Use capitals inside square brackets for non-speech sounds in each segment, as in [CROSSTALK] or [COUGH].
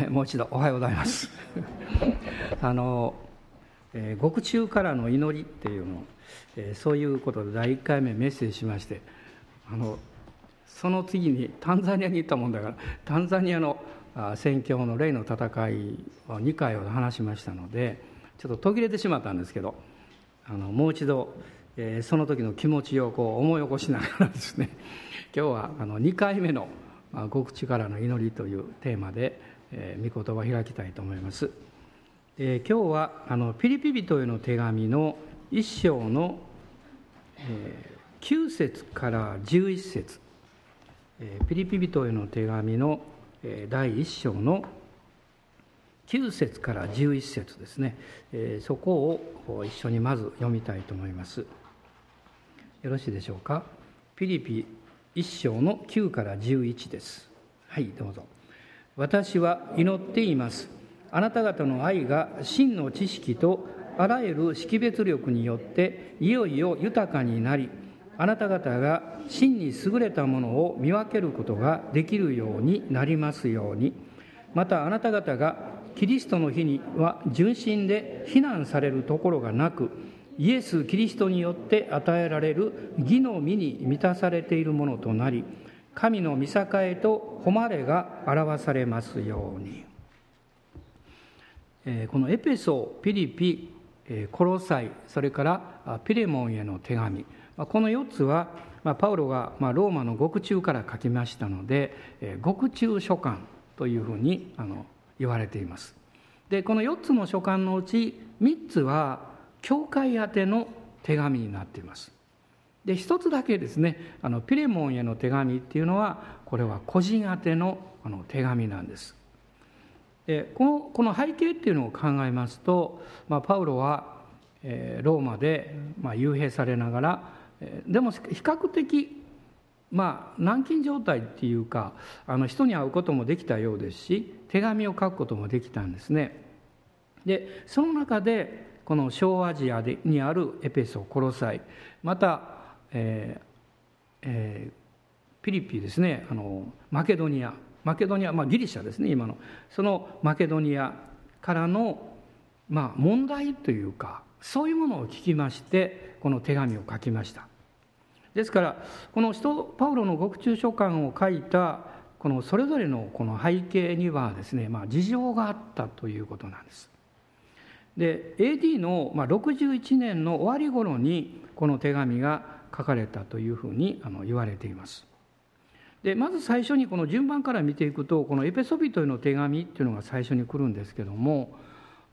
[LAUGHS] もう一度おはようございます。[LAUGHS] あの、えー、獄中からの祈りっていうの、えー、そういうことで第1回目メッセージしましてあのその次にタンザニアに行ったもんだからタンザニアの宣教の霊の戦いを2回ほど話しましたのでちょっと途切れてしまったんですけどあのもう一度、えー、その時の気持ちをこう思い起こしながらですね今日はあの2回目の「極地からの祈り」というテーマで、えー、御言葉を開きたいと思います。えー、今日はあのピリピ人への手紙の1章の、えー、9節から11節、えー、ピリピ人への手紙の、えー、第1章の9節から11節ですね、えー、そこを一緒にまず読みたいと思います。よろしいでしょうか？ピリピ1章の9から11です。はい、どうぞ。私は祈っています。あなた方の愛が真の知識とあらゆる識別力によっていよいよ豊かになり、あなた方が真に優れたものを見分けることができるようになりますように、またあなた方がキリストの日には純真で非難されるところがなく、イエス・キリストによって与えられる義の実に満たされているものとなり神の見境と誉れが表されますように、えこのエペソピリピコロサイそれからピレモンへの手紙。この4つはパウロがローマの獄中から書きましたので獄中書簡というふうに言われています。でこの4つの書簡のうち3つは教会宛ての手紙になっています。で一つだけですねあのピレモンへの手紙っていうのはこれは個人宛てのあの手紙なんです。でこのこの背景っていうのを考えますと、まあ、パウロは、えー、ローマで、まあ、幽閉されながら、えー、でも比較的まあ軟禁状態っていうかあの人に会うこともできたようですし手紙を書くこともできたんですね。でその中でこの小アジアでにあるエペソコロサイまた、えーえー、ピリピですね。あのマケドニア。マケドニア、まあ、ギリシャですね今の。そのマケドニアからの、まあ、問題というかそういうものを聞きましてこの手紙を書きました。ですからこの人パウロの獄中書簡を書いたこのそれぞれのこの背景にはですね、まあ、事情があったということなんです。で AD の61年の終わり頃にこの手紙が書かれたというふうにあの言われています。でまず最初にこの順番から見ていくとこのエペソビトへの手紙っていうのが最初に来るんですけども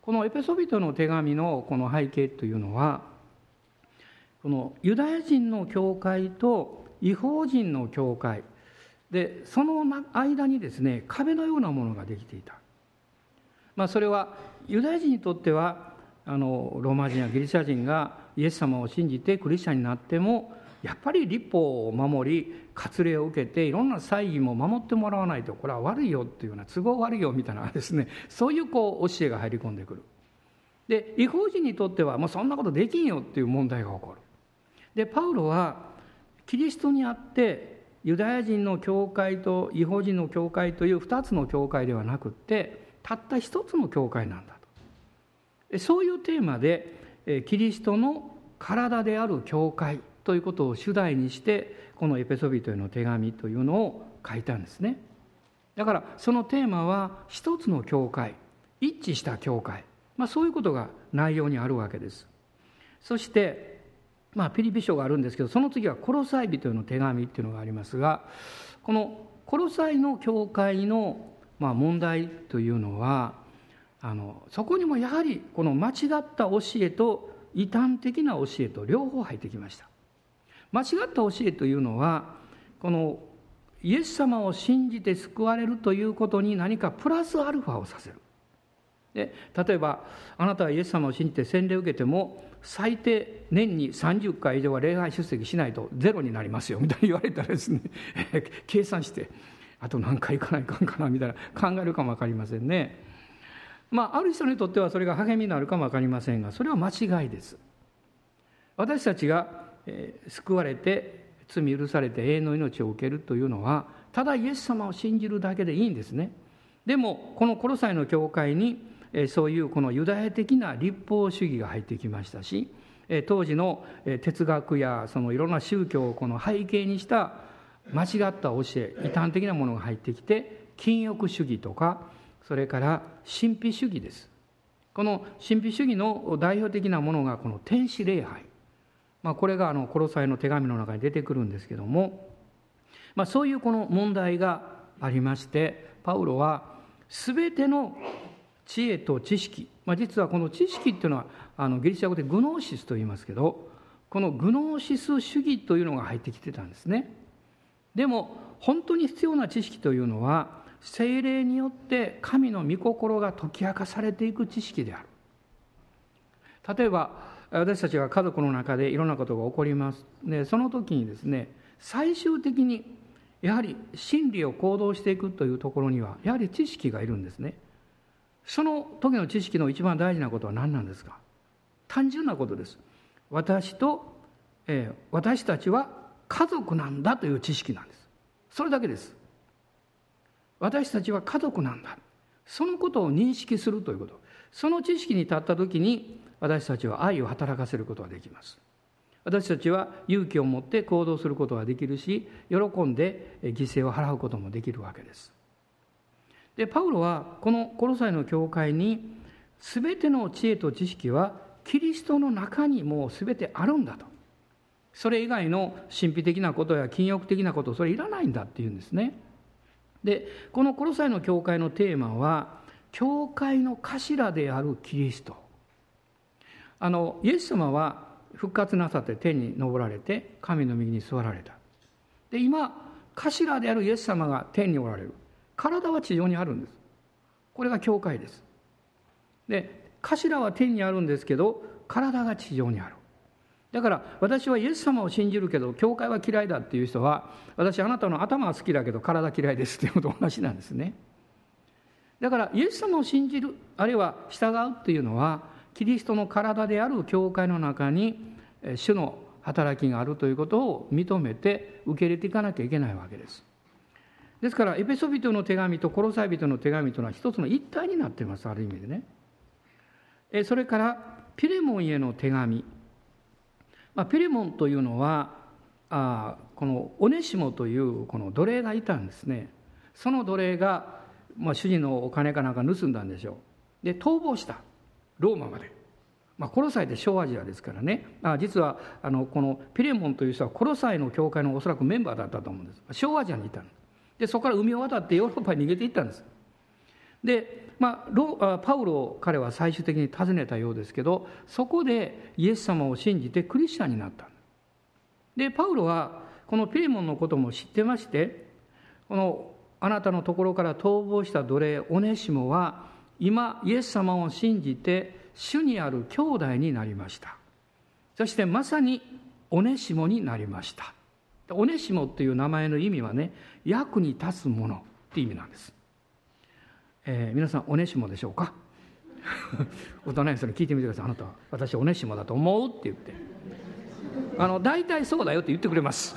このエペソビトの手紙のこの背景というのはこのユダヤ人の教会と違法人の教会でその間にですね壁のようなものができていた。まあ、それはユダヤ人にとってはあのローマ人やギリシャ人がイエス様を信じてクリスチャンになってもやっぱり立法を守り割礼を受けていろんな祭儀も守ってもらわないとこれは悪いよっていうような都合悪いよみたいなですねそういうこう教えが入り込んでくる。で違法人にとってはもうそんなことできんよっていう問題が起こる。でパウロはキリストにあってユダヤ人の教会と違法人の教会という2つの教会ではなくってたった一つの教会なんだとそういうテーマでキリストの体である教会ということを主題にしてこのエペソビトへの手紙というのを書いたんですね。だからそのテーマは一つの教会一致した教会、まあ、そういうことが内容にあるわけです。そしてまあピリピ書があるんですけどその次はコロサイ人への手紙っていうのがありますがこのコロサイの教会のまあ、問題というのはあのそこにもやはりこの間違った教えと異端的な教えと両方入ってきました間違った教えというのはこのイエス様を信じて救われるということに何かプラスアルファをさせるで例えばあなたはイエス様を信じて洗礼を受けても最低年に30回以上は礼拝出席しないとゼロになりますよみたいに言われたらですね [LAUGHS] 計算してあと何回行かないかんかなみたいな考えるかも分かりませんね。まあ、ある人にとってはそれが励みになるかも分かりませんがそれは間違いです。私たちが、えー、救われて罪許されて永遠の命を受けるというのはただイエス様を信じるだけでいいんですね。でもこのコロサイの教会にそういうこのユダヤ的な立法主義が入ってきましたし当時の哲学やそのいろんな宗教をこの背景にした間違った教え異端的なものが入ってきて禁欲主義とかそれから神秘主義です。この神秘主義の代表的なものがこの天使礼拝、まあ、これがあのコロサイの手紙の中に出てくるんですけども、まあ、そういうこの問題がありましてパウロは全ての知恵と知識、まあ、実はこの知識っていうのはあのギリシャ語でグノーシスと言いますけどこのグノーシス主義というのが入ってきてたんですね。でも本当に必要な知識というのは精霊によって神の御心が解き明かされていく知識である。例えば私たちが家族の中でいろんなことが起こります。でその時にですね最終的にやはり真理を行動していくというところにはやはり知識がいるんですね。その時の知識の一番大事なことは何なんですか？単純なことです。私と、えー、私たちは家族なんだという知識なんです。それだけです。私たちは家族なんだ。そのことを認識するということ。その知識に立った時に私たちは愛を働かせることができます。私たちは勇気を持って行動することができるし喜んで犠牲を払うこともできるわけです。でパウロはこのコロサイの教会に全ての知恵と知識はキリストの中にもう全てあるんだと。それ以外の神秘的なことや禁欲的なことそれいらないんだっていうんですね。でこのコロサイの教会のテーマは教会の頭であるキリスト。あのイエス様は復活なさって天に昇られて神の右に座られた。で今頭であるイエス様が天におられる。体は地上にあるんです。これが教会です。で頭は天にあるんですけど体が地上にある。だから私はイエス様を信じるけど教会は嫌いだっていう人は私あなたの頭は好きだけど体嫌いですっていうのと同じなんですね。だからイエス様を信じるあるいは従うっていうのはキリストの体である教会の中に主の働きがあるということを認めて受け入れていかなきゃいけないわけです。ですからエペソビトの手紙とコロサイ人の手紙というのは一つの一体になってますある意味でね。それからピレモンへの手紙。まあ、ペレモンというのはあこのオネシモというこの奴隷がいたんですね。その奴隷が、まあ、主人のお金かなんか盗んだんでしょう。で逃亡した。ローマまで、まあ、コロサイで小アジアですからね。あ実はあのこのピレモンという人はコロサイの教会のおそらくメンバーだったと思うんです。小アジアにいたんでそこから海を渡ってヨーロッパに逃げていったんです。で、まあ、パウロを彼は最終的に訪ねたようですけどそこでイエス様を信じてクリスチャンになった。でパウロはこのピレモンのことも知ってましてこのあなたのところから逃亡した奴隷オネシモは今イエス様を信じて主にある兄弟になりました。そしてまさにオネシモになりました。オネシモっていう名前の意味はね役に立つものって意味なんです。えー、皆さんおねしもでしょうか？[LAUGHS] お隣の人に聞いてみてください。あなた私おねしもだと思うって言って。あの大体そうだよって言ってくれます。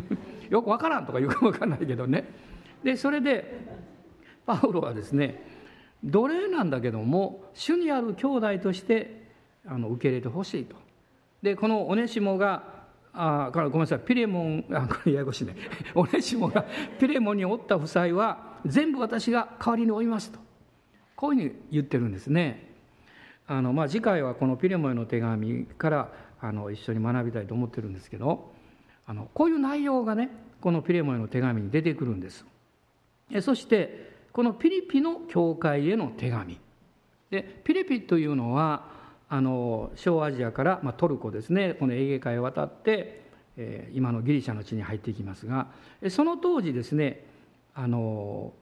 [LAUGHS] よくわからんとか言うかもわかんないけどね。でそれでパウロはですね奴隷なんだけども主にある兄弟としてあの受け入れてほしいと。でこのオネシモがあごめんなさい。ピレモンあこれややこしいね。オネシモがピレモンにおった夫妻は全部私が代わりに追いますと。こういうふうに言ってるんですね。あの、まあ、次回はこのピレモンへの手紙からあの一緒に学びたいと思ってるんですけどあのこういう内容がねこのピレモンへの手紙に出てくるんです。そしてこのピリピの教会への手紙。でピリピというのはあの小アジアから、まあ、トルコですね。このエーゲ海を渡って、えー、今のギリシャの地に入っていきますがその当時ですねあの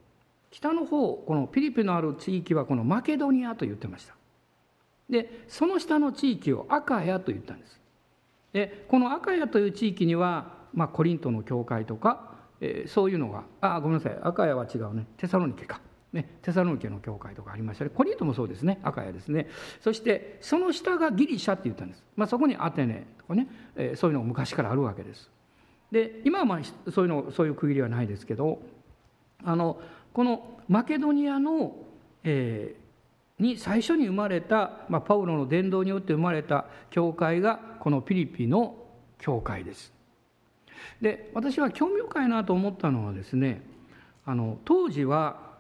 北の方このピリピのある地域はこのマケドニアと言ってました。でその下の地域をアカヤと言ったんです。でこのアカヤという地域には、まあ、コリントの教会とか、えー、そういうのがあごめんなさいアカヤは違うね。テサロニケか。ね、テサロニケの教会とかありましたね。コリントもそうですね。赤やですね。そしてその下がギリシャって言ったんです、まあ、そこにアテネとかね、えー、そういうのが昔からあるわけです。で今はまあそういうのそういう区切りはないですけどあのこのマケドニアの、えー、に最初に生まれた、まあ、パウロの伝道によって生まれた教会がこのピリピの教会です。で私は興味深いなと思ったのはですねあの当時は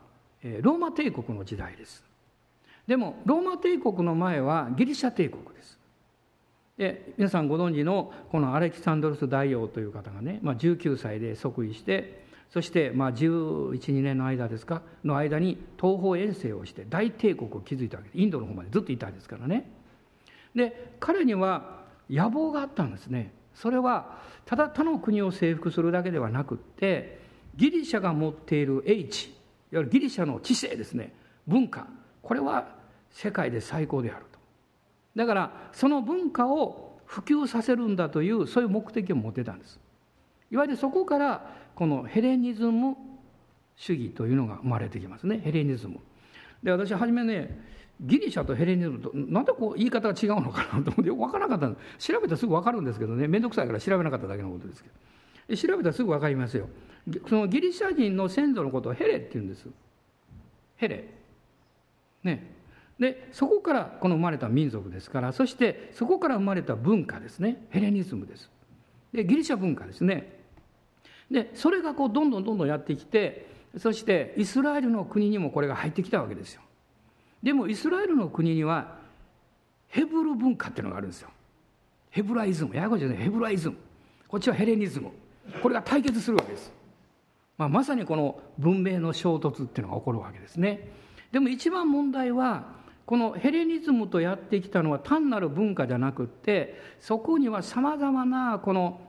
ローマ帝国の時代ですでもローマ帝国の前はギリシャ帝国ですで皆さんご存知のこのアレキサンドロス大王という方がね、まあ、19歳で即位してそしてまあ11、2年の間ですかの間に東方遠征をして大帝国を築いたわけです。インドの方までずっといたんですからね。で彼には野望があったんですね。それはただ他の国を征服するだけではなくってギリシャが持っている英知いわゆるギリシャの知性ですね。文化。これは世界で最高であると。だからその文化を普及させるんだというそういう目的を持ってたんです。いわゆるそこからこのヘレニズム主義というのが生まれてきますね。ヘレニズム。で私は初めねギリシャとヘレニズムとなんでこう言い方が違うのかなと思ってよく分からなかった調べたらすぐ分かるんですけどね。面倒くさいから調べなかっただけのことですけど。調べたらすぐ分かりますよ。そのギリシャ人の先祖のことをヘレって言うんです。ヘレ。ね。でそこからこの生まれた民族ですからそしてそこから生まれた文化ですね。ヘレニズムです。でギリシャ文化ですね。でそれがこうどんどんどんどんやってきてそしてイスラエルの国にもこれが入ってきたわけですよ。でもイスラエルの国にはヘブル文化っていうのがあるんですよ。ヘブライズム。ややこしいね。ヘブライズム。こっちはヘレニズム。これが対決するわけです、まあ、まさにこの文明の衝突っていうのが起こるわけですね。でも一番問題はこのヘレニズムとやってきたのは単なる文化じゃなくってそこにはさまざまなこの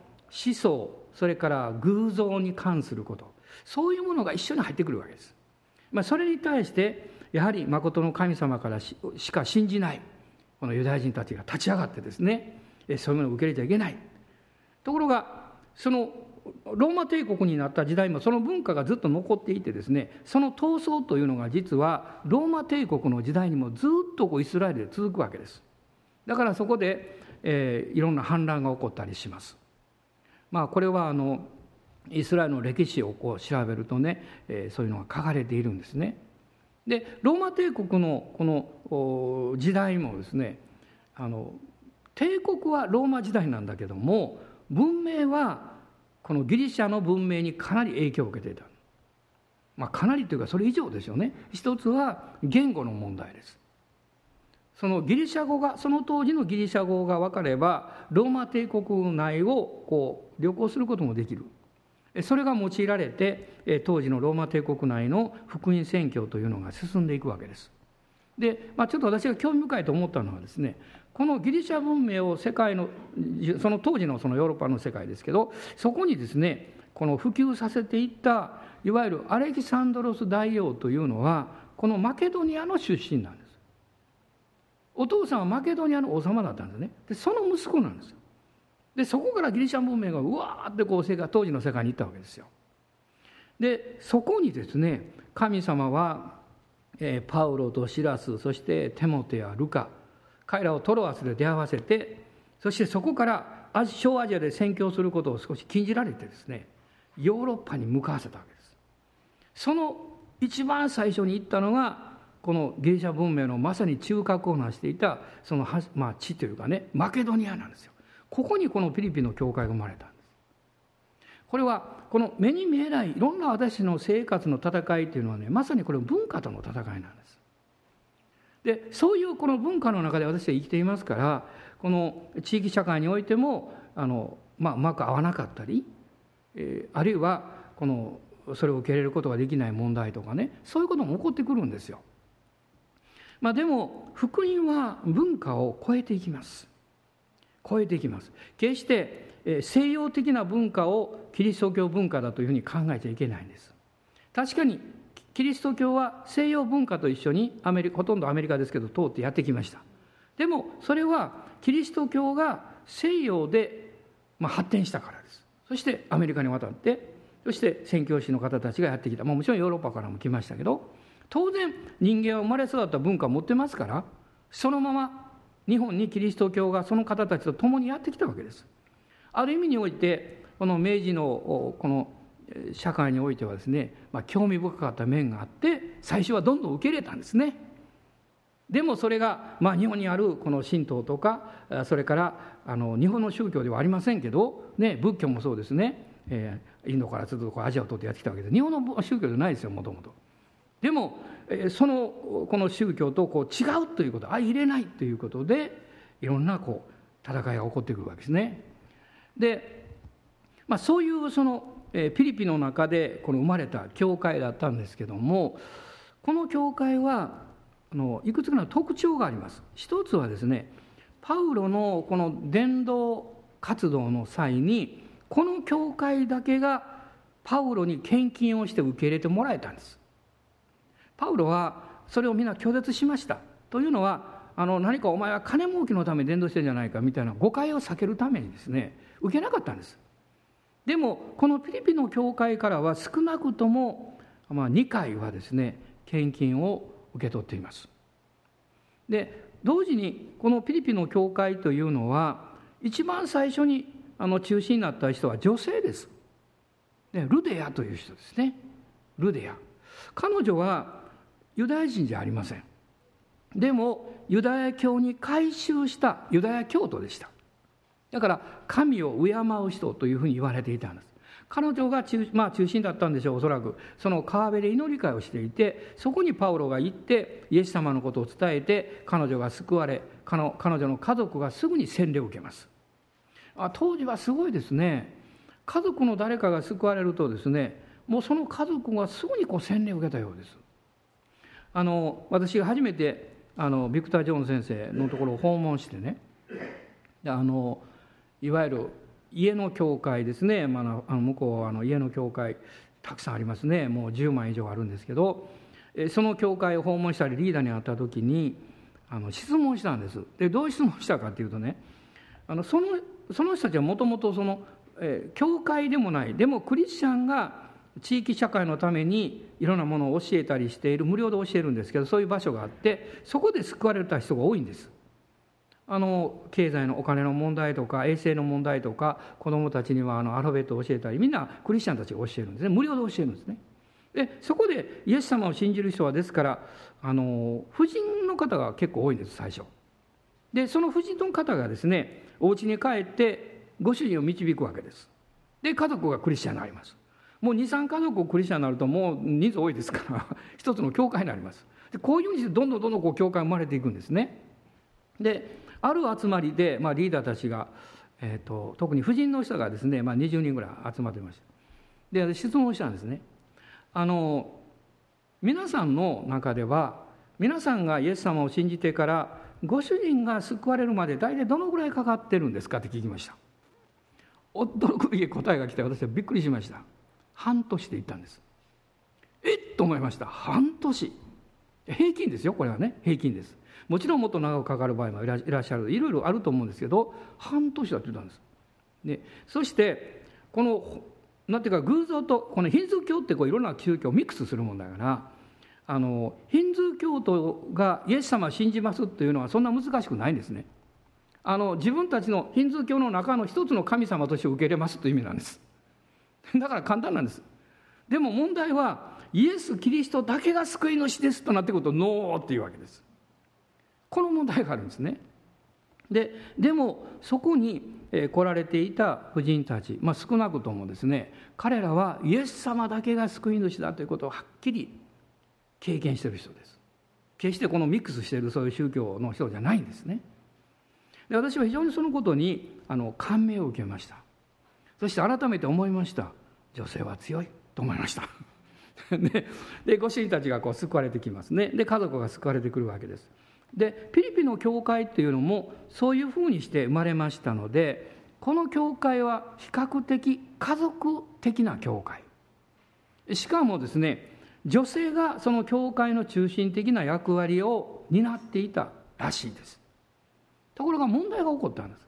思想それから偶像に関すること。そういうものが一緒に入ってくるわけです、まあ、それに対してやはり誠の神様からしか信じないこのユダヤ人たちが立ち上がってですねそういうものを受け入れちゃいけない。ところがそのローマ帝国になった時代もその文化がずっと残っていてですねその闘争というのが実はローマ帝国の時代にもずっとこうイスラエルで続くわけです。だからそこで、えー、いろんな反乱が起こったりします。まあこれはあのイスラエルの歴史をこう調べるとね、え、そういうのが書かれているんですね。でローマ帝国のこの時代もですねあの帝国はローマ時代なんだけども文明はこのギリシャの文明にかなり影響を受けていた、まあ、かなりというかそれ以上ですよね。一つは言語の問題です。そのギリシャ語がその当時のギリシャ語が分かればローマ帝国内をこう旅行することもできるそれが用いられて当時のローマ帝国内の福音宣教というのが進んでいくわけです。で、まあ、ちょっと私が興味深いと思ったのはですねこのギリシャ文明を世界のその当時のそのヨーロッパの世界ですけどそこにですねこの普及させていったいわゆるアレキサンドロス大王というのはこのマケドニアの出身なんです。お父さんはマケドニアの王様だったんですね。でその息子なんですよ。でそこからギリシャ文明がうわーってこう世界当時の世界に行ったわけですよ。でそこにですね神様は、えー、パウロとシラスそしてテモテやルカ彼らをトロアスで出会わせてそしてそこから小アジアで宣教することを少し禁じられてですねヨーロッパに向かわせたわけです。その一番最初に行ったのがこのギリシャ文明のまさに中核を成していたその、まあ、地というかねマケドニアなんですよ。ここにこのフィリピの教会が生まれたんです。これはこの目に見えないいろんな私の生活の戦いというのはねまさにこれ文化との戦いなんです。でそういうこの文化の中で私は生きていますからこの地域社会においてもあの、まあ、うまく合わなかったり、えー、あるいはこのそれを受け入れることができない問題とかねそういうことも起こってくるんですよ。まあ、でも福音は文化を超えていきます。超えていきます。決して西洋的な文化をキリスト教文化だというふうに考えちゃいけないんです。確かにキリスト教は西洋文化と一緒にアメリカほとんどアメリカですけど通ってやってきました。でもそれはキリスト教が西洋で、発展したからです。そしてアメリカに渡ってそして宣教師の方たちがやってきた、まあ、もちろんヨーロッパからも来ましたけど当然人間は生まれ育った文化を持ってますからそのまま日本にキリスト教がその方たちと共にやってきたわけです。ある意味においてこの明治のこの社会においてはですね、まあ、興味深かった面があって最初はどんどん受け入れたんですねでもそれが、まあ、日本にあるこの神道とかそれからあの日本の宗教ではありませんけど、ね、仏教もそうですね、えー、インドからずっとアジアを取ってやってきたわけで日本の宗教じゃないですよもともと。でもそのこの宗教とこう違うということ相入れないということでいろんなこう戦いが起こってくるわけですね。で、まあ、そういうそのピリピの中でこの生まれた教会だったんですけどもこの教会はあのいくつかの特徴があります。一つはですねパウロのこの伝道活動の際にこの教会だけがパウロに献金をして受け入れてもらえたんです。パウロはそれを皆拒絶しました。というのはあの何かお前は金儲けのために伝道してるんじゃないかみたいな誤解を避けるためにですね受けなかったんです。でもこのピリピの教会からは少なくとも、まあ、2回はですね献金を受け取っています。で同時にこのピリピの教会というのは一番最初にあの中心になった人は女性です。でルデアという人ですね。ルデア。彼女はユダヤ人じゃありません。でもユダヤ教に改宗したユダヤ教徒でした。だから神を敬う人というふうに言われていたんです。彼女が中,、まあ、中心だったんでしょうおそらくその川辺で祈り会をしていてそこにパウロが行ってイエス様のことを伝えて彼女が救われ彼女の家族がすぐに洗礼を受けますあ当時はすごいですね家族の誰かが救われるとですねもうその家族がすぐにこう洗礼を受けたようですあの私が初めてあのビクター・ジョーン先生のところを訪問してねあのいわゆる家の教会ですね、まあ、あの向こうはあの家の教会たくさんありますねもう10万以上あるんですけどその教会を訪問したりリーダーに会った時にあの質問したんです。でどう質問したかっていうとねあのそのその人たちはもともとその、え、教会でもないでもクリスチャンが地域社会のためにいろんなものを教えたりしている無料で教えるんですけどそういう場所があってそこで救われた人が多いんです。あの経済のお金の問題とか衛生の問題とか子どもたちにはあのアルファベットを教えたりみんなクリスチャンたちが教えるんですね。無料で教えるんですね。でそこでイエス様を信じる人はですからあの婦人の方が結構多いんです最初。でその婦人の方がですねお家に帰ってご主人を導くわけです。で家族がクリスチャンになります。もう23家族クリスチャンになるともう人数多いですから [LAUGHS] 一つの教会になります。でこういうふうにしてどんどんどんどんこう教会生まれていくんですね。である集まりで、まあ、リーダーたちが、えーと、特に婦人の人がですね、まあ、20人ぐらい集まってました。で質問したんですね。あの皆さんの中では皆さんがイエス様を信じてからご主人が救われるまで大体どのぐらいかかってるんですかって聞きました。驚くべき答えが来て私はびっくりしました。半年で言ったんです。えっ？と思いました。半年。平均ですよ。これはね。平均です。もちろんもっと長くかかる場合もいらっしゃる。いろいろあると思うんですけど半年だって言ったんです。でそしてこのなんていうか偶像とこのヒンズー教ってこういろんな宗教をミックスするもんだからあのヒンズー教徒がイエス様を信じますっていうのはそんな難しくないんですね。あの自分たちのヒンズー教の中の一つの神様として受け入れますという意味なんです。[LAUGHS] だから簡単なんです。でも問題はイエス・キリストだけが救い主ですとなってくるとノーっていうわけです。この問題があるんですね。ででもそこに来られていた婦人たち、まあ、少なくともですね彼らはイエス様だけが救い主だということをはっきり経験してる人です決してこのミックスしているそういう宗教の人じゃないんですねで私は非常にそのことにあの感銘を受けましたそして改めて思いました。女性は強いと思いました。[LAUGHS] ででご主人たちがこう救われてきますね。で家族が救われてくるわけです。でピリピの教会っていうのもそういうふうにして生まれましたのでこの教会は比較的家族的な教会。しかもですね女性がその教会の中心的な役割を担っていたらしいです。ところが問題が起こったんです。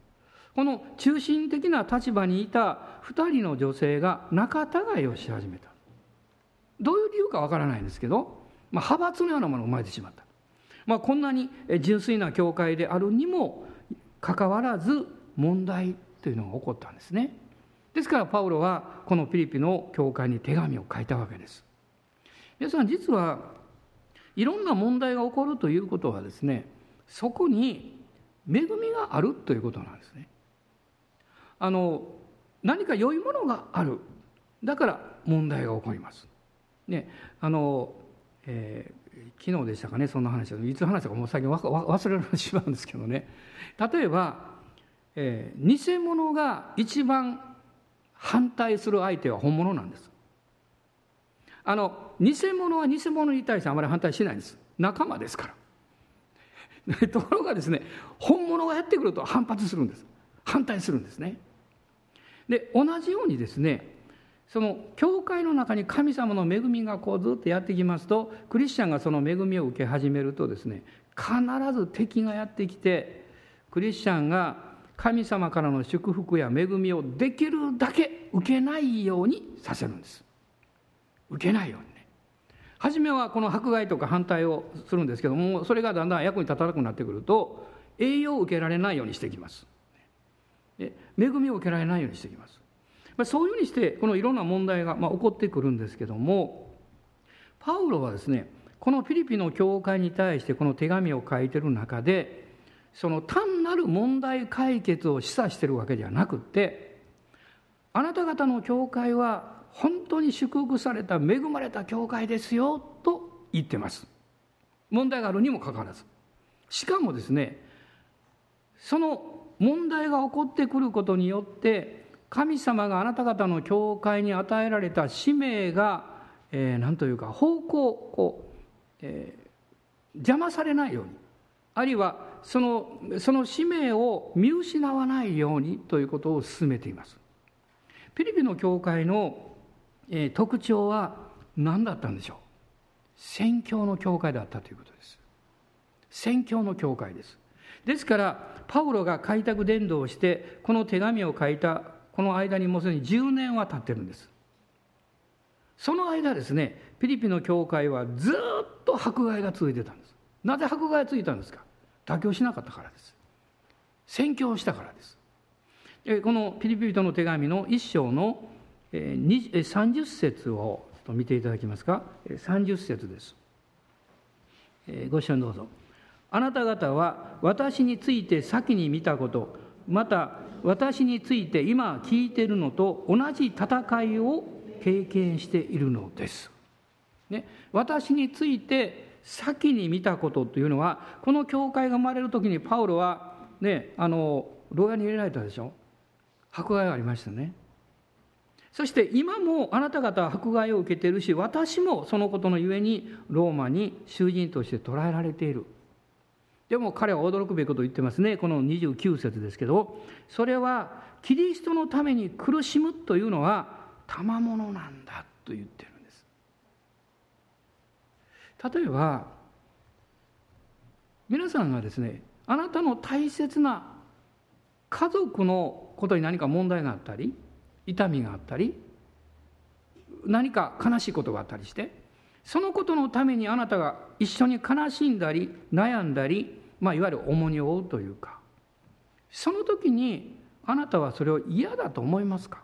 この中心的な立場にいた2人の女性が仲違いをし始めた。どういう理由かわからないんですけど、まあ、派閥のようなものが生まれてしまった。まあ、こんなに純粋な教会であるにもかかわらず問題というのが起こったんですね。ですからパウロはこのピリピの教会に手紙を書いたわけです。皆さん実はいろんな問題が起こるということはですねそこに恵みがあるということなんですね。あの何か良いものがある。だから問題が起こります。ねあの、えー、昨日でしたかねそんな話いつ話したかもう最近忘れられてしまうんですけどね。例えば、えー、偽物が一番反対する相手は本物なんです。あの偽物は偽物に対してあまり反対しないんです。仲間ですから。ところがですね本物がやってくると反発するんです。反対するんですね。で同じようにですねその教会の中に神様の恵みがこうずっとやってきますとクリスチャンがその恵みを受け始めるとですね必ず敵がやってきてクリスチャンが神様からの祝福や恵みをできるだけ受けないようにさせるんです。受けないようにね。初めはこの迫害とか反対をするんですけどもそれがだんだん役に立たなくなってくると栄養を受けられないようにしてきます。恵みを受けられないようにしてきます。そういうふうにしてこのいろんな問題がま起こってくるんですけどもパウロはですねこのフィリピンの教会に対してこの手紙を書いてる中でその単なる問題解決を示唆してるわけではなくってあなた方の教会は本当に祝福された恵まれた教会ですよと言ってます。問題があるにもかかわらず。しかもですねその問題が起こってくることによって神様があなた方の教会に与えられた使命が、えー、何というか方向こう、えー、邪魔されないようにあるいはそのその使命を見失わないようにということを進めています。ピリピンの教会の、えー、特徴は何だったんでしょう？宣教の教会だったということです。宣教の教会です。ですからパウロが開拓伝道をしてこの手紙を書いたこの間にもうすでに10年は経ってるんです。その間ですねピリピの教会はずっと迫害が続いてたんです。なぜ迫害が続いたんですか？妥協しなかったからです。宣教したからです。このピリピ人の手紙の一章の30節を見ていただきますか？30節です。ご一緒にどうぞ。あなた方は私について先に見たことまた私について今聞いているのと同じ戦いを経験しているのです。ね、私について先に見たことというのはこの教会が生まれる時にパウロはねあの牢屋に入れられたでしょ？迫害がありましたね。そして今もあなた方は迫害を受けているし私もそのことのゆえにローマに囚人として捕らえられている。でも彼は驚くべきことを言ってますね。この29節ですけどそれはキリストのために苦しむというのは賜物なんだと言ってるんです。例えば皆さんがですねあなたの大切な家族のことに何か問題があったり痛みがあったり何か悲しいことがあったりしてそのことのためにあなたが一緒に悲しんだり悩んだり、まあ、いわゆる重荷を負うというか。その時にあなたはそれを嫌だと思いますか？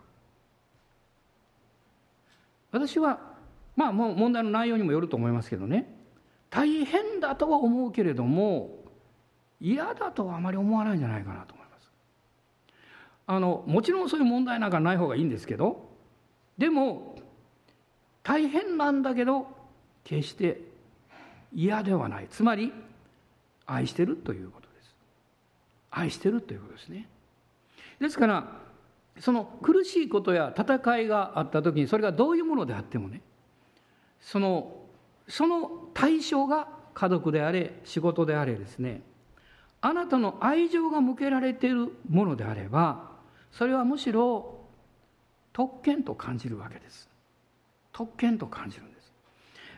私はまあもう問題の内容にもよると思いますけどね。大変だとは思うけれども嫌だとはあまり思わないんじゃないかなと思います。あのもちろんそういう問題なんかない方がいいんですけどでも大変なんだけど決して嫌ではない。つまり愛してるということです。愛してるということですね。ですからその苦しいことや戦いがあった時にそれがどういうものであってもねそのその対象が家族であれ仕事であれですねあなたの愛情が向けられているものであればそれはむしろ特権と感じるわけです。特権と感じるんです。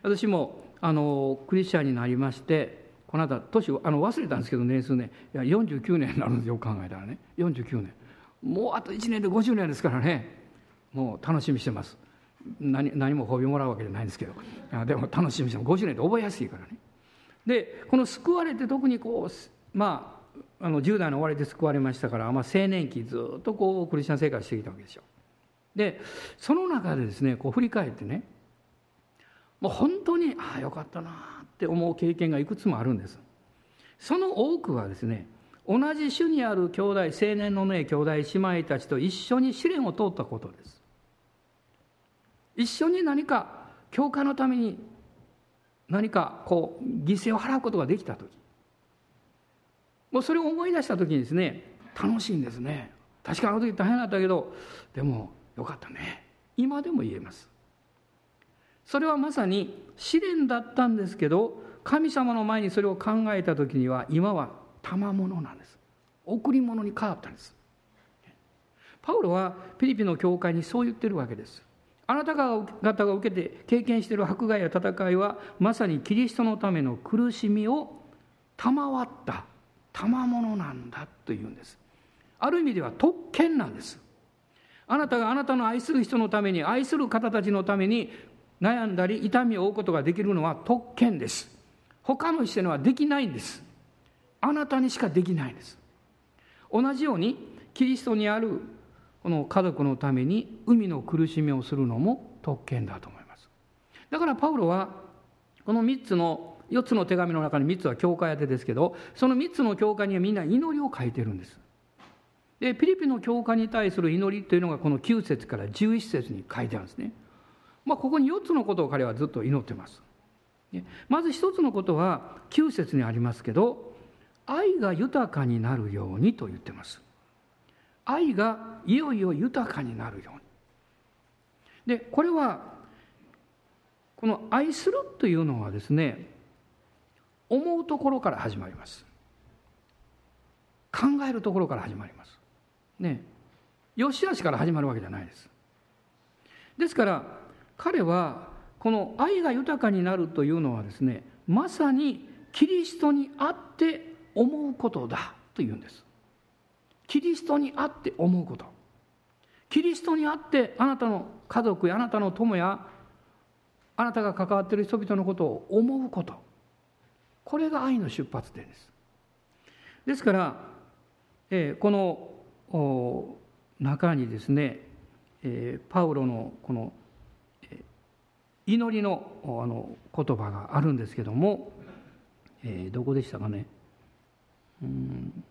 私もあのクリスチャンになりましてこの間年あの忘れたんですけど年数ね。いや49年になるんですよ考えたらね。49年。もうあと1年で50年ですからね。もう楽しみしてます。何何も褒美もらうわけじゃないんですけど。でも楽しみしてます。50年って覚えやすいからね。でこの救われて特にこうまああの10代の終わりで救われましたから、まあ、青年期ずっとこうクリスチャン生活してきたわけでしょでその中でですねこう振り返ってね。もう本当にああよかったな。って思う経験がいくつもあるんです。その多くはですね同じ種にある兄弟青年のね兄弟姉妹たちと一緒に試練を通ったことです。一緒に何か教会のために何かこう犠牲を払うことができた時。もうそれを思い出した時にですね楽しいんですね。確かあの時大変だったけどでもよかったね。今でも言えます。それはまさに試練だったんですけど神様の前にそれを考えた時には今は賜物なんです。贈り物に変わったんです。パウロはピリピの教会にそう言ってるわけです。あなた方が受けて経験している迫害や戦いはまさにキリストのための苦しみを賜った賜物なんだというんです。ある意味では特権なんです。あなたがあなたの愛する人のために愛する方たちのために悩んだり痛みを負うことができるのは特権です。他の人にはできないんです。あなたにしかできないんです。同じようにキリストにあるこの家族のために海の苦しみをするのも特権だと思います。だからパウロはこの3つの4つの手紙の中に3つは教会宛てですけどその3つの教会にはみんな祈りを書いてるんです。でピリピの教会に対する祈りというのがこの9節から11節に書いてあるんですね、まあ、ここに4つのことを彼はずっと祈ってます。まず1つのことは9節にありますけど愛が豊かになるようにと言ってます。愛がいよいよ豊かになるように。でこれはこの愛するというのはですね思うところから始まります。考えるところから始まります。ね。よしあしから始まるわけじゃないです。ですから彼はこの愛が豊かになるというのはですねまさにキリストにあって思うことだというんです。キリストにあって思うこと。キリストにあってあなたの家族やあなたの友やあなたが関わっている人々のことを思うこと。これが愛の出発点です。ですから、えー、この中にですね、えー、パウロのこの祈りのあの言葉があるんですけども、えー、どこでしたかね。うん。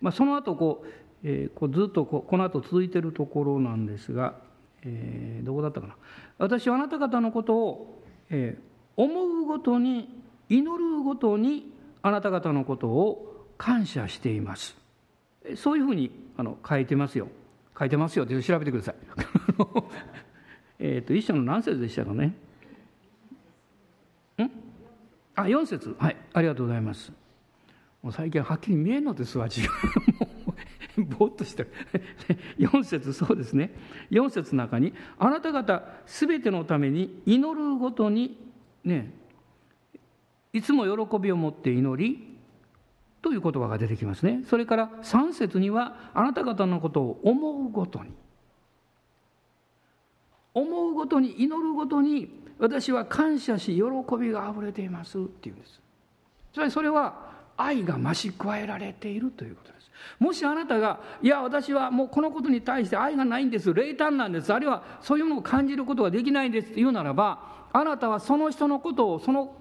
まあ、その後こう、えー、こうずっとここの後続いているところなんですが、えー、どこだったかな。私はあなた方のことを、えー、思うごとに祈るごとにあなた方のことを感謝しています。そういうふうにあの書いてますよ。書いてますよって調べてください。[LAUGHS] えっと一章の何節でしたかね？ん？あ4節はいありがとうございますもう最近はっきり見えんのですわ、自分。[LAUGHS] ぼーっとしてる。[LAUGHS] 4節そうですね。4節の中に、あなた方すべてのために祈るごとに、ね、いつも喜びを持って祈り、という言葉が出てきますね。それから3節には、あなた方のことを思うごとに。思うごとに、祈るごとに、私は感謝し、喜びがあふれていますっていうんです。つまりそれは、愛が増し加えられているということです。もしあなたが、いや、私はもうこのことに対して愛がないんです、冷淡なんです、あるいはそういうものを感じることができないんですというならば、あなたはその人のことを、その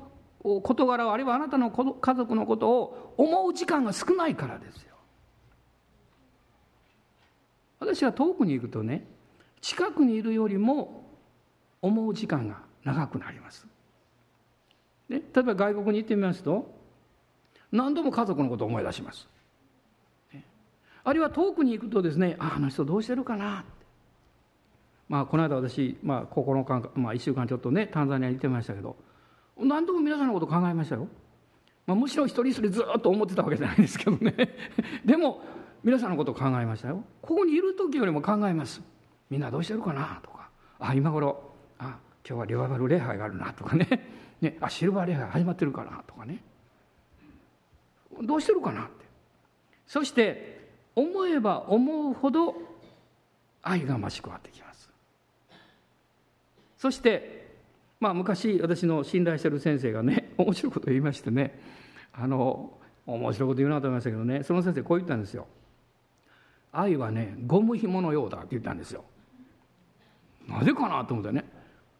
事柄を、あるいはあなたの家族のことを思う時間が少ないからですよ。私は遠くに行くとね、近くにいるよりも思う時間が長くなります。ね、例えば外国に行ってみますと何度も家族のことを思い出します。あるいは遠くに行くとですね、ああの人どうしてるかなまあ、この間私、まあ、9日、まあ、1週間ちょっとね、タンザニアに行ってましたけど、何度も皆さんのこと考えましたよ。まあ、むしろ一人一人ずっと思ってたわけじゃないですけどね。でも、皆さんのことを考えましたよ。ここにいる時よりも考えます。みんなどうしてるかな？とか、あ、今頃、あ、今日はリバイバル礼拝があるなとかね。[LAUGHS] ね、あ、シルバー礼拝始まってるかなとかね。どうしてるかなって。そして思えば思うほど愛が増し加わってきます。そしてまあ昔私の信頼してる先生がね [LAUGHS] 面白いこと言いましてね。あの面白いこと言うなと思いましたけどね。その先生こう言ったんですよ。愛はねゴム紐のようだって言ったんですよ。なぜかなと思ったね。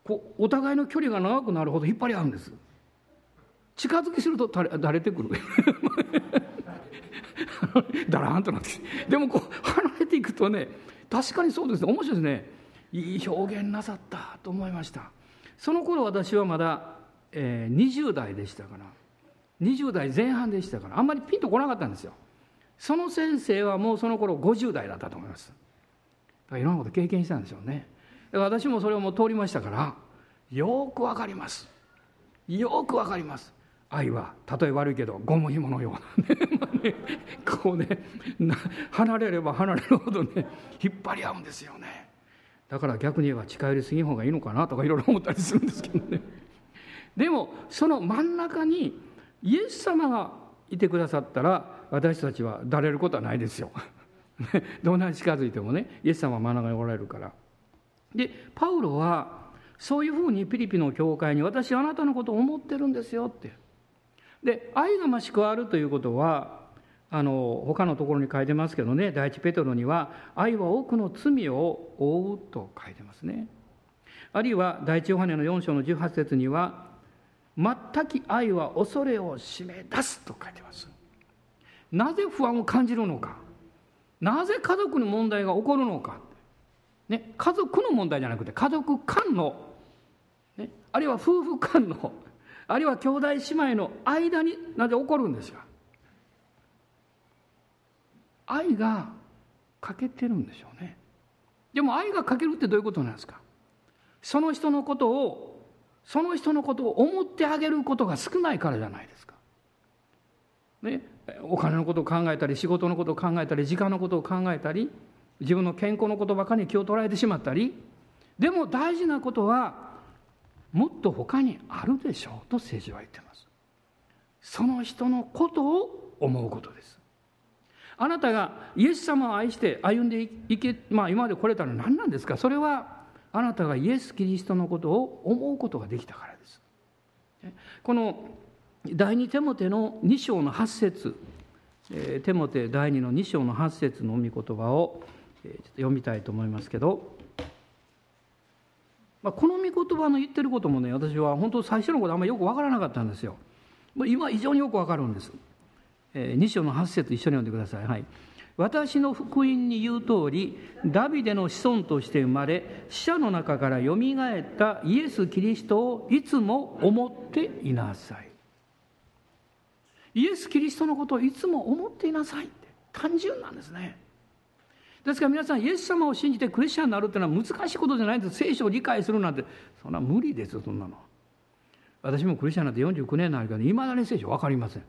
こうお互いの距離が長くなるほど引っ張り合うんです。近づきするとだれてくる。[LAUGHS] だらんとなって。でもこう離れていくとね確かにそうですね。面白いですね。いい表現なさったと思いました。その頃私はまだ、えー、20代でしたから。20代前半でしたから。あんまりピンとこなかったんですよ。その先生はもうその頃50代だったと思います。いろんなこと経験したんでしょうね。私もそれをもう通りましたからよくわかります。よくわかります。愛はたとえ悪いけどゴム紐のようなねね [LAUGHS] こうね離れれば離れるほどね引っ張り合うんですよね。だから逆に言えば近寄りすぎん方がいいのかなとかいろいろ思ったりするんですけどね。でもその真ん中にイエス様がいてくださったら私たちはだれることはないですよ。[LAUGHS] どんなに近づいてもねイエス様は真ん中におられるから。でパウロはそういうふうにピリピの教会に私あなたのことを思ってるんですよって。で愛が増し加わるということはあの他のところに書いてますけどね第一ペトロには愛は多くの罪を負うと書いてますね。あるいは第一ヨハネの4章の18節には全き愛は恐れを締め出すと書いてます。なぜ不安を感じるのか。なぜ家族の問題が起こるのか、ね、家族の問題じゃなくて家族間の、ね、あるいは夫婦間のあるいは兄弟姉妹の間になぜ起こるんですか。愛が欠けてるんでしょうね。でも愛が欠けるってどういうことなんですか。その人のことをその人のことを思ってあげることが少ないからじゃないですか。ね、お金のことを考えたり仕事のことを考えたり時間のことを考えたり自分の健康のことばかりに気を取られてしまったりでも大事なことはもっと他にあるでしょうと聖書は言っています。その人のことを思うことです。あなたがイエス様を愛して歩んでいけ、まあ、今まで来れたのは何なんですか？それはあなたがイエス・キリストのことを思うことができたからです。この第二テモテの2章の8節テモテ第2の2章の8節の御言葉をちょっと読みたいと思いますけどまあ、この御言葉の言ってることもね私は本当最初のことあんまりよく分からなかったんですよ。今非常によく分かるんです。えー、2章の8節一緒に読んでください。はい、私の福音に言う通りダビデの子孫として生まれ死者の中からよみがえったイエス・キリストをいつも思っていなさい。イエス・キリストのことをいつも思っていなさいって単純なんですね。ですから皆さんイエス様を信じてクリスチャンになるっていうのは難しいことじゃないんです。聖書を理解するなんてそんな無理ですよそんなの。私もクリスチャンになって49年になるけどいまだに聖書分かりません。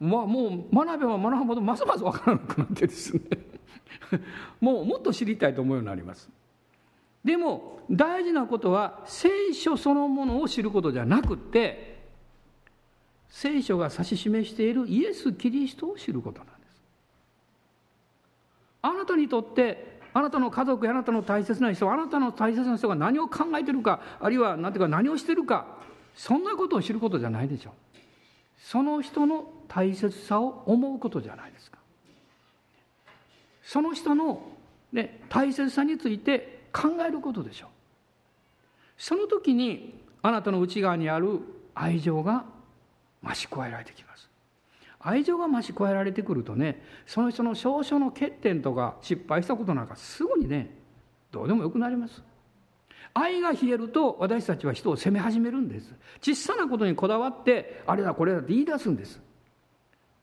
まあもう学べば学ぶほどますます分からなくなってですね。[LAUGHS] もうもっと知りたいと思うようになります。でも大事なことは聖書そのものを知ることじゃなくて聖書が指し示しているイエス・キリストを知ることなんです。あなたにとってあなたの家族やあなたの大切な人あなたの大切な人が何を考えてるかあるいは何ていうか何をしてるかそんなことを知ることじゃないでしょう。その人の大切さを思うことじゃないですか。その人の、ね、大切さについて考えることでしょう。その時にあなたの内側にある愛情が増し加えられてきます。愛情が増し加えられてくるとねその人の少々の欠点とか失敗したことなんかすぐにねどうでもよくなります。愛が冷えると私たちは人を責め始めるんです。小さなことにこだわってあれだこれだって言い出すんです。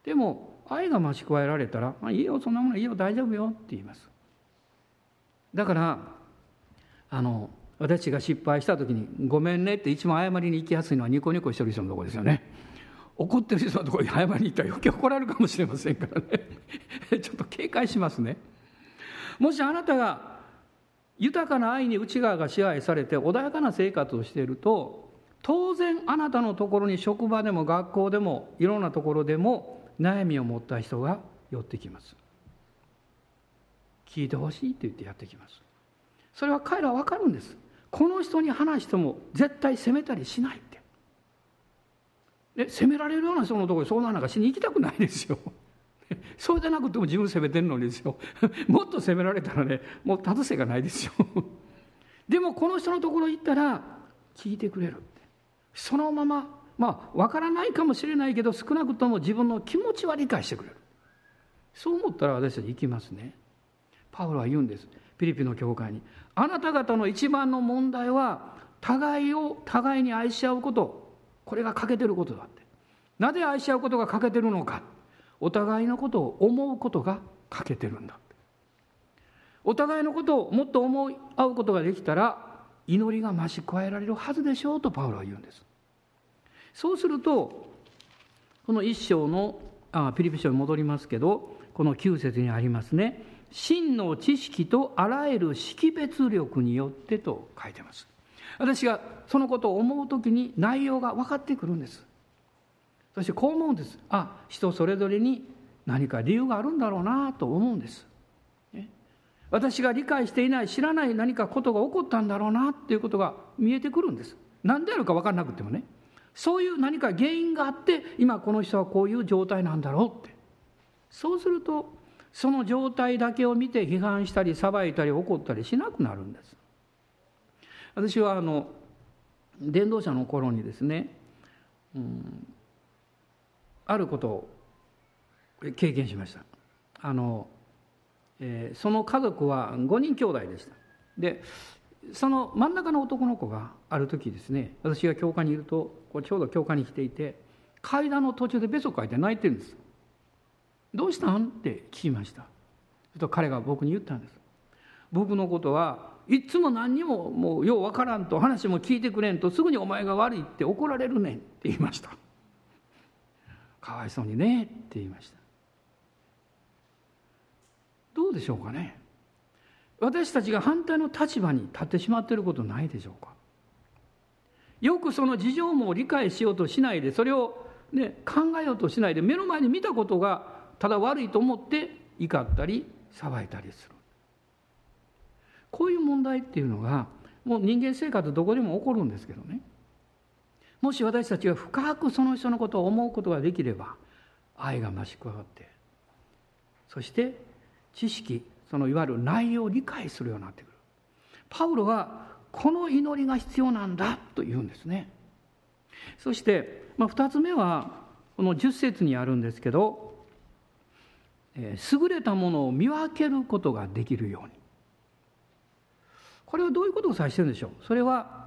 でも愛が増し加えられたら「まあ、いいよそんなものいいよ大丈夫よ」って言います。だからあの私が失敗した時に「ごめんね」って一番謝りに行きやすいのはニコニコしてる人のとこですよね。怒ってる人のところに謝りに行ったら余計怒られるかもしれませんからね。[LAUGHS] ちょっと警戒しますね。もしあなたが豊かな愛に内側が支配されて穏やかな生活をしていると当然あなたのところに職場でも学校でもいろんなところでも悩みを持った人が寄ってきます。聞いてほしいって言ってやってきます。それは彼らは分かるんです。この人に話しても絶対責めたりしない。ね、責められるような人のところに相談なんかしに行きたくないですよ。[LAUGHS] そうじゃなくても自分責めてるのにですよ。[LAUGHS] もっと責められたらね、もう立つせがないですよ。[LAUGHS] でもこの人のところ行ったら聞いてくれるそのまままあ分からないかもしれないけど少なくとも自分の気持ちは理解してくれるそう思ったら私たち行きますねパウロは言うんですピリピの教会にあなた方の一番の問題は互いを互いに愛し合うことこれが欠けてることだって。なぜ愛し合うことが欠けてるのかお互いのことを思うことが欠けてるんだお互いのことをもっと思い合うことができたら祈りが増し加えられるはずでしょうとパウロは言うんです。そうするとこの一章のあピリピ書に戻りますけどこの9節にありますね。真の知識とあらゆる識別力によってと書いてます。私がそのことを思う時に内容が分かってくるんです。そしてこう思うんです。あ人それぞれに何か理由があるんだろうなと思うんです。私が理解していない知らない何かことが起こったんだろうなっていうことが見えてくるんです。何であるか分からなくてもね。そういう何か原因があって今この人はこういう状態なんだろうって。そうするとその状態だけを見て批判したり裁いたり怒ったりしなくなるんです。私はあの伝道者の頃にですね、うん、あることを経験しました。あの、えー、その家族は5人兄弟でした。でその真ん中の男の子がある時ですね私が教会にいるとこうちょうど教会に来ていて階段の途中でべそかいて泣いてるんです。どうしたん？って聞きました。すると彼が僕に言ったんです。僕のことはいつも何にももうようわからんと話も聞いてくれんとすぐにお前が悪いって怒られるねんって言いました。かわいそうにねって言いました。どうでしょうかね。私たちが反対の立場に立ってしまっていることないでしょうか。よくその事情も理解しようとしないでそれを、ね、考えようとしないで目の前に見たことがただ悪いと思って怒ったり騒いだりする。こういう問題っていうのがもう人間生活どこでも起こるんですけどね。もし私たちが深くその人のことを思うことができれば愛が増し加わってそして知識そのいわゆる内容を理解するようになってくる。パウロはこの祈りが必要なんだと言うんですね。そして、まあ、2つ目はこの10節にあるんですけど、えー、優れたものを見分けることができるように。これはどういうことを指してるんでしょう？それは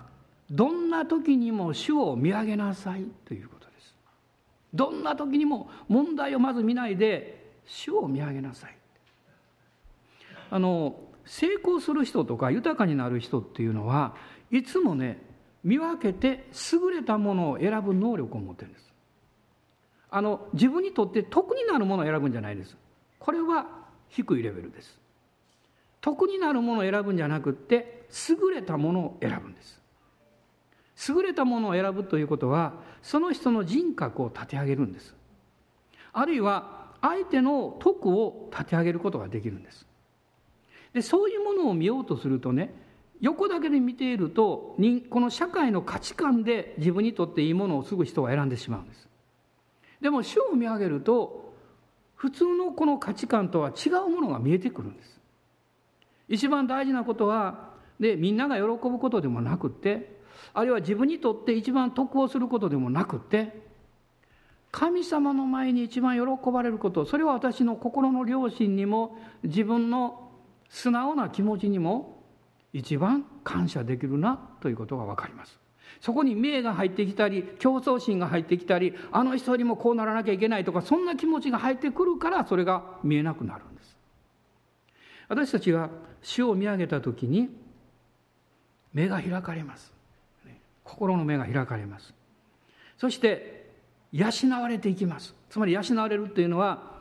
どんな時にも主を見上げなさいということです。どんな時にも問題をまず見ないで主を見上げなさい。あの成功する人とか豊かになる人っていうのはいつもね見分けて優れたものを選ぶ能力を持ってるんです。あの自分にとって得になるものを選ぶんじゃないです。これは低いレベルです。得になるものを選ぶんじゃなくって優れたものを選ぶんです。優れたものを選ぶということはその人の人格を立て上げるんです。あるいは相手の徳を立て上げることができるんです。でそういうものを見ようとするとね横だけで見ているとこの社会の価値観で自分にとっていいものをすぐ人は選んでしまうんです。でも主を見上げると普通のこの価値観とは違うものが見えてくるんです。一番大事なことはでみんなが喜ぶことでもなくってあるいは自分にとって一番得をすることでもなくって神様の前に一番喜ばれることそれは私の心の良心にも自分の素直な気持ちにも一番感謝できるなということが分かります。そこに名が入ってきたり競争心が入ってきたりあの人よりもこうならなきゃいけないとかそんな気持ちが入ってくるからそれが見えなくなる。ん私たちが死を見上げた時に目が開かれます。心の目が開かれます。そして養われていきます。つまり養われるというのは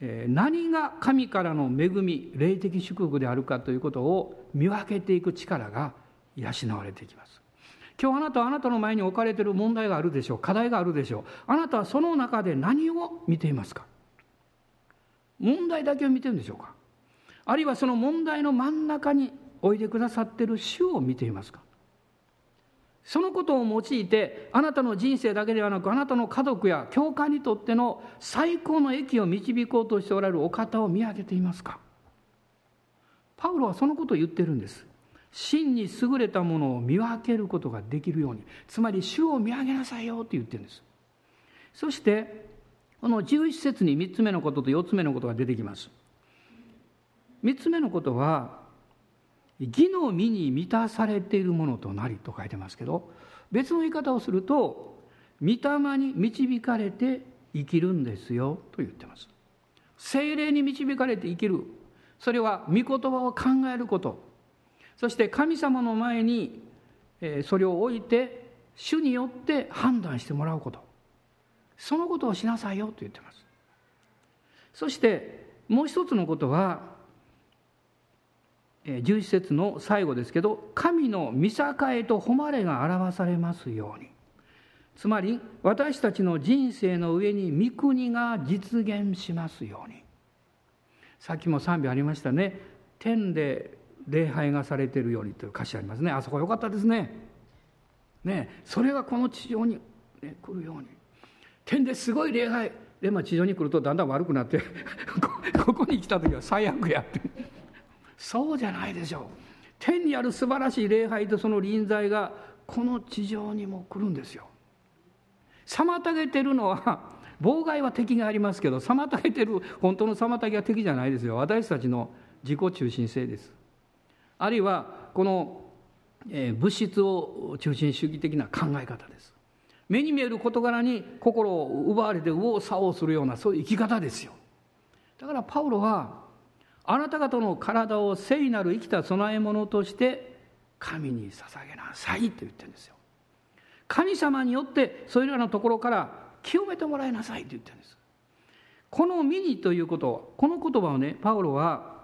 何が神からの恵み霊的祝福であるかということを見分けていく力が養われていきます。今日あなたはあなたの前に置かれている問題があるでしょう。課題があるでしょう。あなたはその中で何を見ていますか？問題だけを見てるんでしょうか？あるいはその問題の真ん中においでくださってる主を見ていますか？そのことを用いてあなたの人生だけではなくあなたの家族や教会にとっての最高の益を導こうとしておられるお方を見上げていますか？パウロはそのことを言ってるんです。真に優れたものを見分けることができるように。つまり主を見上げなさいよって言ってるんです。そしてこの11節に3つ目のことと4つ目のことが出てきます。3つ目のことは義の身に満たされているものとなりと書いてますけど別の言い方をすると御霊に導かれて生きるんですよと言ってます。精霊に導かれて生きる。それは御言葉を考えること。そして神様の前にそれを置いて主によって判断してもらうこと。そのことをしなさいよと言ってます。そしてもう一つのことは11節の最後ですけど神の見境と誉れが表されますように。つまり私たちの人生の上に御国が実現しますように。さっきも賛美ありましたね。天で礼拝がされてるようにという歌詞ありますね。あそこよかったですね。ねそれがこの地上に、ね、来るように。天ですごい礼拝。で、まあ、地上に来るとだんだん悪くなって [LAUGHS] [LAUGHS] ここに来た時は最悪やって。そうじゃないでしょう。天にある素晴らしい礼拝とその臨在がこの地上にも来るんですよ。妨げてるのは妨害は敵がありますけど妨げてる本当の妨げは敵じゃないですよ。私たちの自己中心性です。あるいはこの、物質を中心主義的な考え方です。目に見える事柄に心を奪われて右往左往するようなそういう生き方ですよ。だからパウロはあなた方の体を聖なる生きた供え物として神に捧げなさいと言ってるんですよ。神様によってそういうようなところから清めてもらいなさいと言ってるんです。この「ミニ」ということこの言葉をねパウロは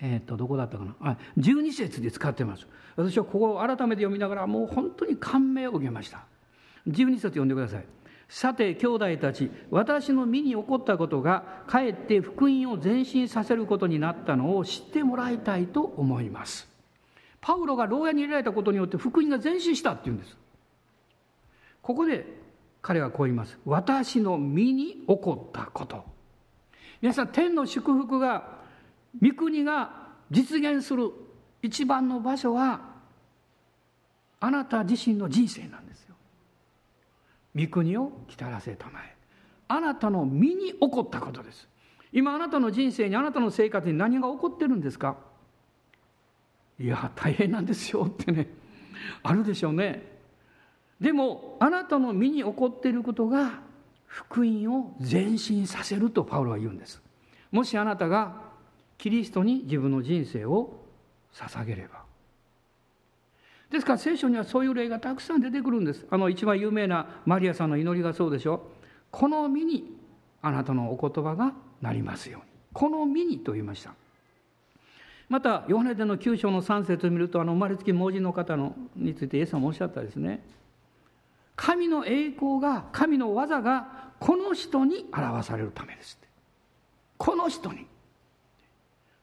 えっ、とどこだったかな？あ12節で使ってます。私はここを改めて読みながらもう本当に感銘を受けました。12節読んでください。さて兄弟たち私の身に起こったことがかえって福音を前進させることになったのを知ってもらいたいと思います。パウロが牢屋に入れられたことによって福音が前進したっていうんです。ここで彼はこう言います。私の身に起こったこと。皆さん天の祝福が御国が実現する一番の場所はあなた自身の人生なんですよ。御国を来たらせたまえ。あなたの身に起こったことです。今あなたの人生にあなたの生活に何が起こってるんですか？いや大変なんですよってね。あるでしょうね。でもあなたの身に起こっていることが福音を前進させるとパウロは言うんです。もしあなたがキリストに自分の人生を捧げればですから聖書にはそういう例がたくさん出てくるんです。あの一番有名なマリアさんの祈りがそうでしょ。この身にあなたのお言葉がなりますように。この身にと言いました。またヨハネでの9章の3節を見るとあの生まれつき盲人の方のについてイエス様もおっしゃったですね。神の栄光が神の技がこの人に表されるためですって。この人に。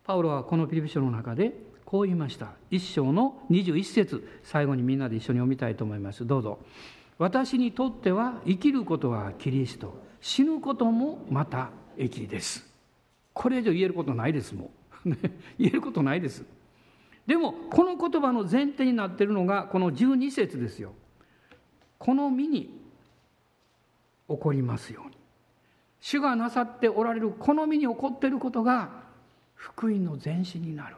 パウロはこのピリピ書の中でこう言いました。一章の21節。最後にみんなで一緒に読みたいと思います。どうぞ。私にとっては生きることはキリスト。死ぬこともまた益です。これ以上言えることないですもん。[LAUGHS] 言えることないです。でもこの言葉の前提になっているのがこの12節ですよ。この身に起こりますように。主がなさっておられるこの身に起こっていることが福音の前進になる。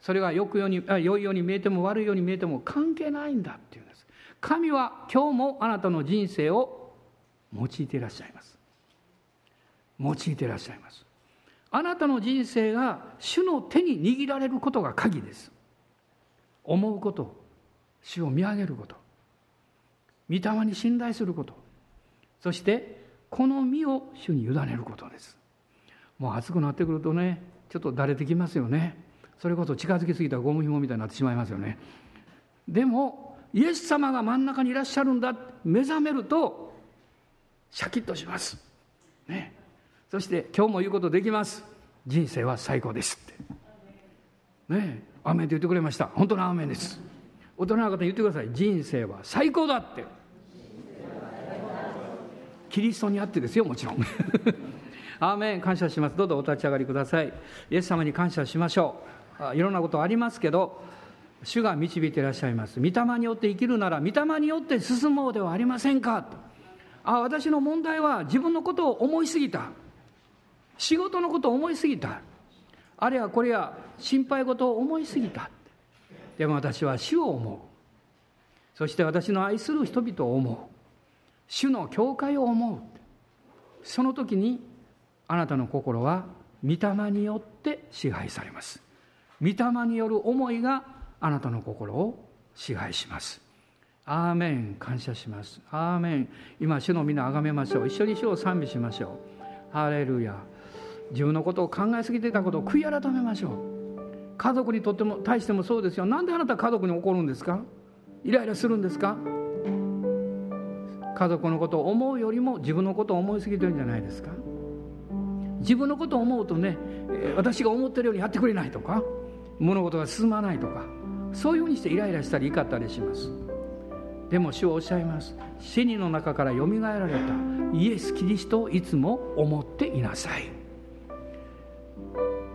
それがよくように良いように見えても悪いように見えても関係ないんだっていうんです。神は今日もあなたの人生を用いていらっしゃいます。用いていらっしゃいます。あなたの人生が主の手に握られることが鍵です。思うこと主を見上げること。御霊に信頼すること。そしてこの身を主に委ねることです。もう暑くなってくるとねちょっとだれてきますよね。それこそ近づきすぎたゴム紐みたいになってしまいますよね。でもイエス様が真ん中にいらっしゃるんだ目覚めるとシャキッとします。ね。そして今日も言うことできます。人生は最高ですって。ね。えアメンって言ってくれました。本当のアーメンです。大人の方に言ってください。人生は最高だって。キリストにあってですよもちろん。[LAUGHS] アーメン。感謝します。どうぞお立ち上がりください。イエス様に感謝しましょう。いろんなことありますけど主が導いていらっしゃいます。御霊によって生きるなら御霊によって進もうではありませんか？あ私の問題は自分のことを思いすぎた。仕事のことを思いすぎた。あるいはこれや心配事を思いすぎた。でも私は主を思う。そして私の愛する人々を思う。主の教会を思う。その時にあなたの心は御霊によって支配されます。御霊による思いがあなたの心を支配します。アーメン。感謝します。アーメン。今主の皆あがめましょう。一緒に主を賛美しましょう。ハレルヤ。自分のことを考えすぎていたことを悔い改めましょう。家族にとっても対してもそうですよ。なんであなた家族に怒るんですか？イライラするんですか？家族のことを思うよりも自分のことを思いすぎてるんじゃないですか？自分のことを思うとね私が思ってるようにやってくれないとか？物事が進まないとかそういうふうにしてイライラしたり怒ったりします。でも主はおっしゃいます。死にの中からよみがえられた。イエス・キリストをいつも思っていなさい。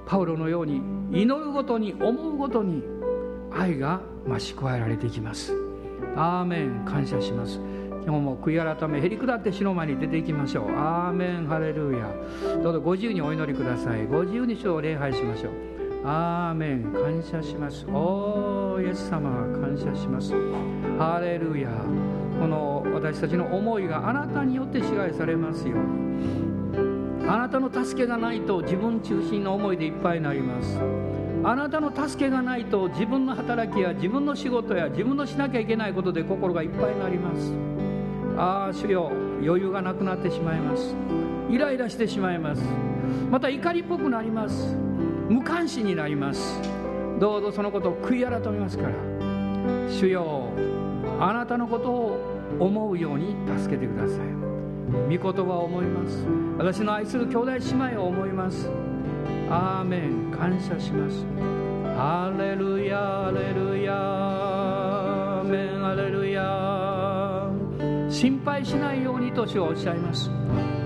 パウロのように祈るごとに思うごとに愛が増し加えられていきます。アーメン。感謝します。今日も悔い改めへりくだって死の前に出ていきましょう。アーメン。ハレルヤ。どうぞご自由にお祈りください。ご自由に主を礼拝しましょう。アーメン感謝しますおーイエス様感謝しますハレルヤこの私たちの思いがあなたによって支配されますよあなたの助けがないと自分中心の思いでいっぱいになります。あなたの助けがないと自分の働きや自分の仕事や自分のしなきゃいけないことで心がいっぱいになります。ああ主よ余裕がなくなってしまいます。イライラしてしまいます。また怒りっぽくなります。無関心になります。どうぞそのことを悔い改めますから。主よあなたのことを思うように助けてください。御言葉を思います。私の愛する兄弟姉妹を思います。アーメン。感謝します。ハレルヤハレルヤ。アーメン。ハレルヤ。心配しないようにと主はおっしゃいます。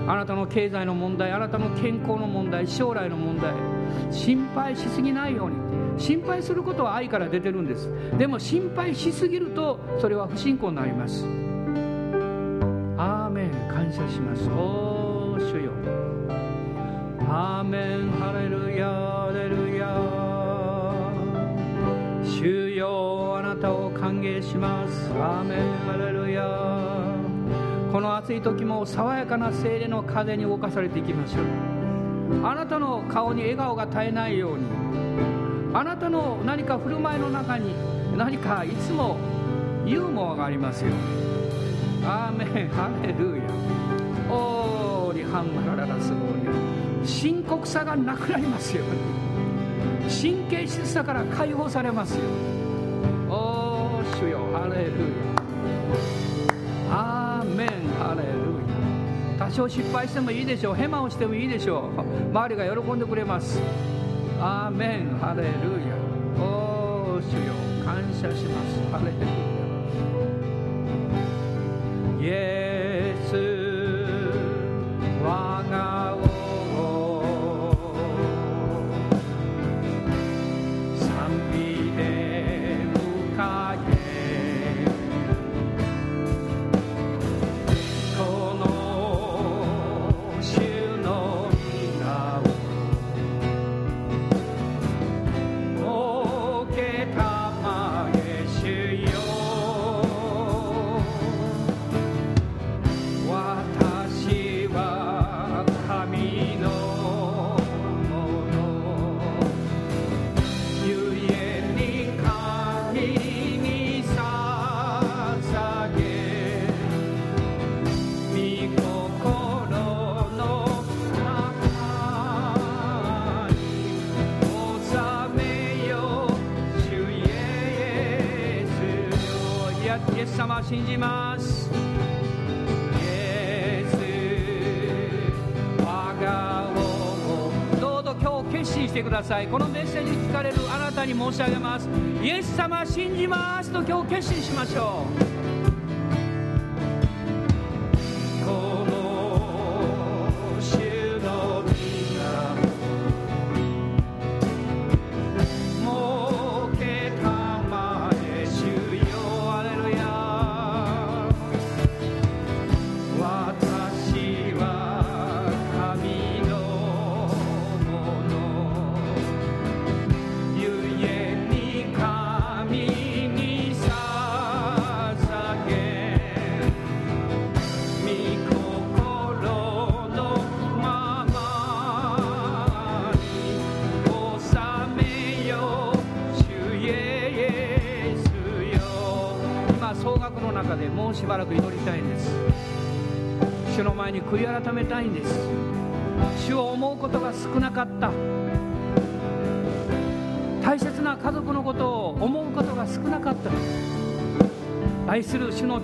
あなたの経済の問題あなたの健康の問題将来の問題心配しすぎないように。心配することは愛から出てるんです。でも心配しすぎるとそれは不信仰になります。アーメン。感謝します。おー主よ。アーメン。ハレルヤハレルヤ主よあなたを歓迎します。アーメン。ハレルヤこの暑い時も爽やかな精霊の風に動かされていきましょう。あなたの顔に笑顔が絶えないようにあなたの何か振る舞いの中に何かいつもユーモアがありますよ。アーメンハレルヤ。オーリハンマラララスゴーリア深刻さがなくなりますよ。神経質さから解放されますよ。おー主よハレルヤ。多少失敗してもいいでしょう。ヘマをしてもいいでしょう。周りが喜んでくれます。アーメン。ハレルヤ。おー主よ。感謝します。ハレルヤ。イエスください。このメッセージに聞かれるあなたに申し上げます。イエス様信じますと今日決心しましょう。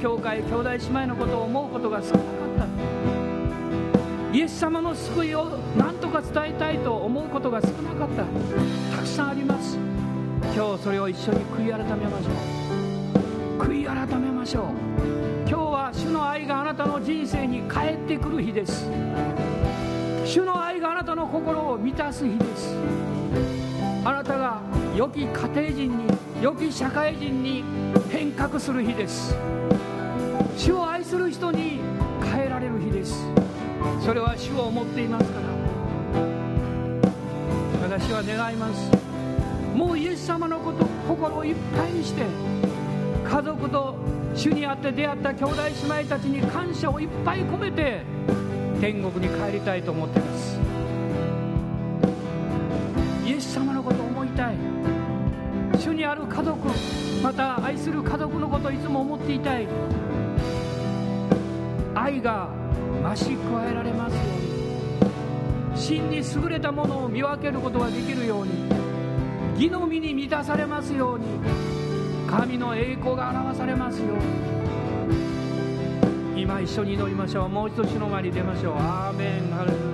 教会兄弟姉妹のことを思うことが少なかった。イエス様の救いを何とか伝えたいと思うことが少なかった。たくさんあります。今日それを一緒に悔い改めましょう。悔い改めましょう。今日は主の愛があなたの人生に帰ってくる日です。主の愛があなたの心を満たす日です。あなたが良き家庭人に良き社会人に変革する日です。主を愛する人に変えられる日です。それは主を思っていますから。私は願います。もうイエス様のこと心をいっぱいにして家族と主にあって出会った兄弟姉妹たちに感謝をいっぱい込めて天国に帰りたいと思っています。イエス様のこと思いたい。主にある家族また愛する家族のことをいつも思っていたい。愛が増し加えられますように。真に優れたものを見分けることができるように。義の身に満たされますように。神の栄光が表されますように。今一緒に祈りましょう。もう一度主の前に出ましょう。アーメン。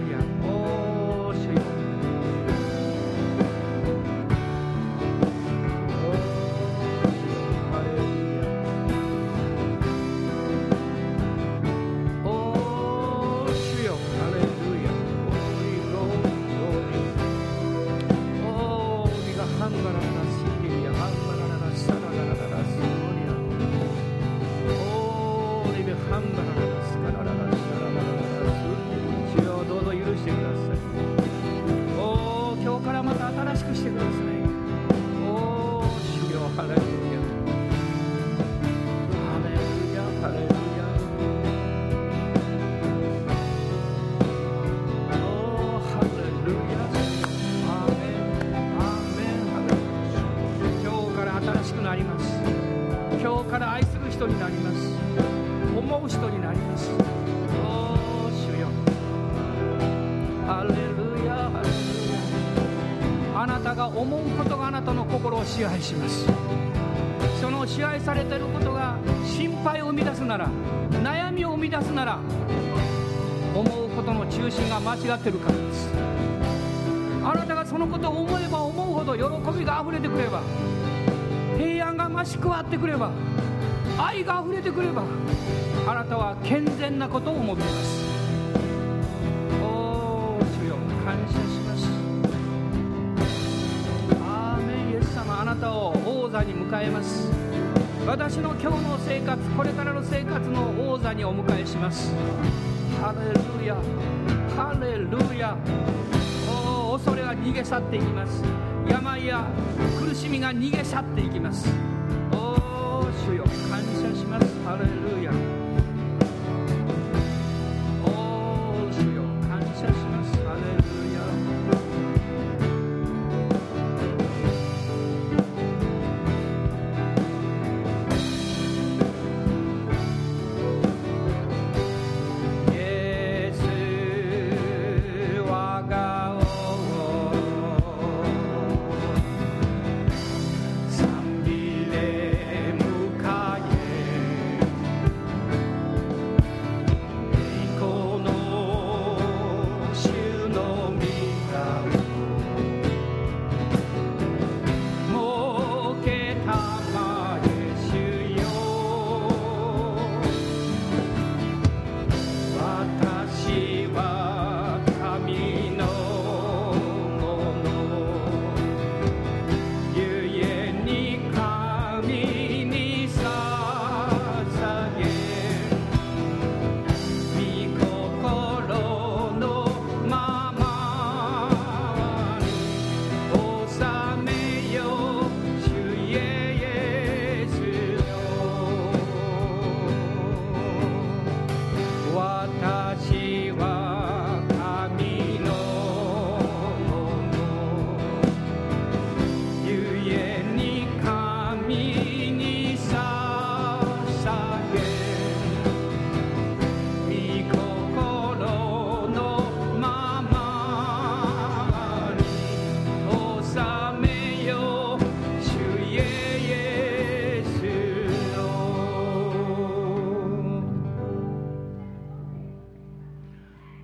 支します。その支配されていることが心配を生み出すなら悩みを生み出すなら思うことの中心が間違ってるからです。あなたがそのことを思えば思うほど喜びがあふれてくれば平安が増し加わってくれば愛があふれてくればあなたは健全なことを思っています。迎えます。私の今日の生活これからの生活の王座にお迎えします。ハレルヤ。ハレルヤ。お恐れが逃げ去っていきます。病や苦しみが逃げ去っていきます。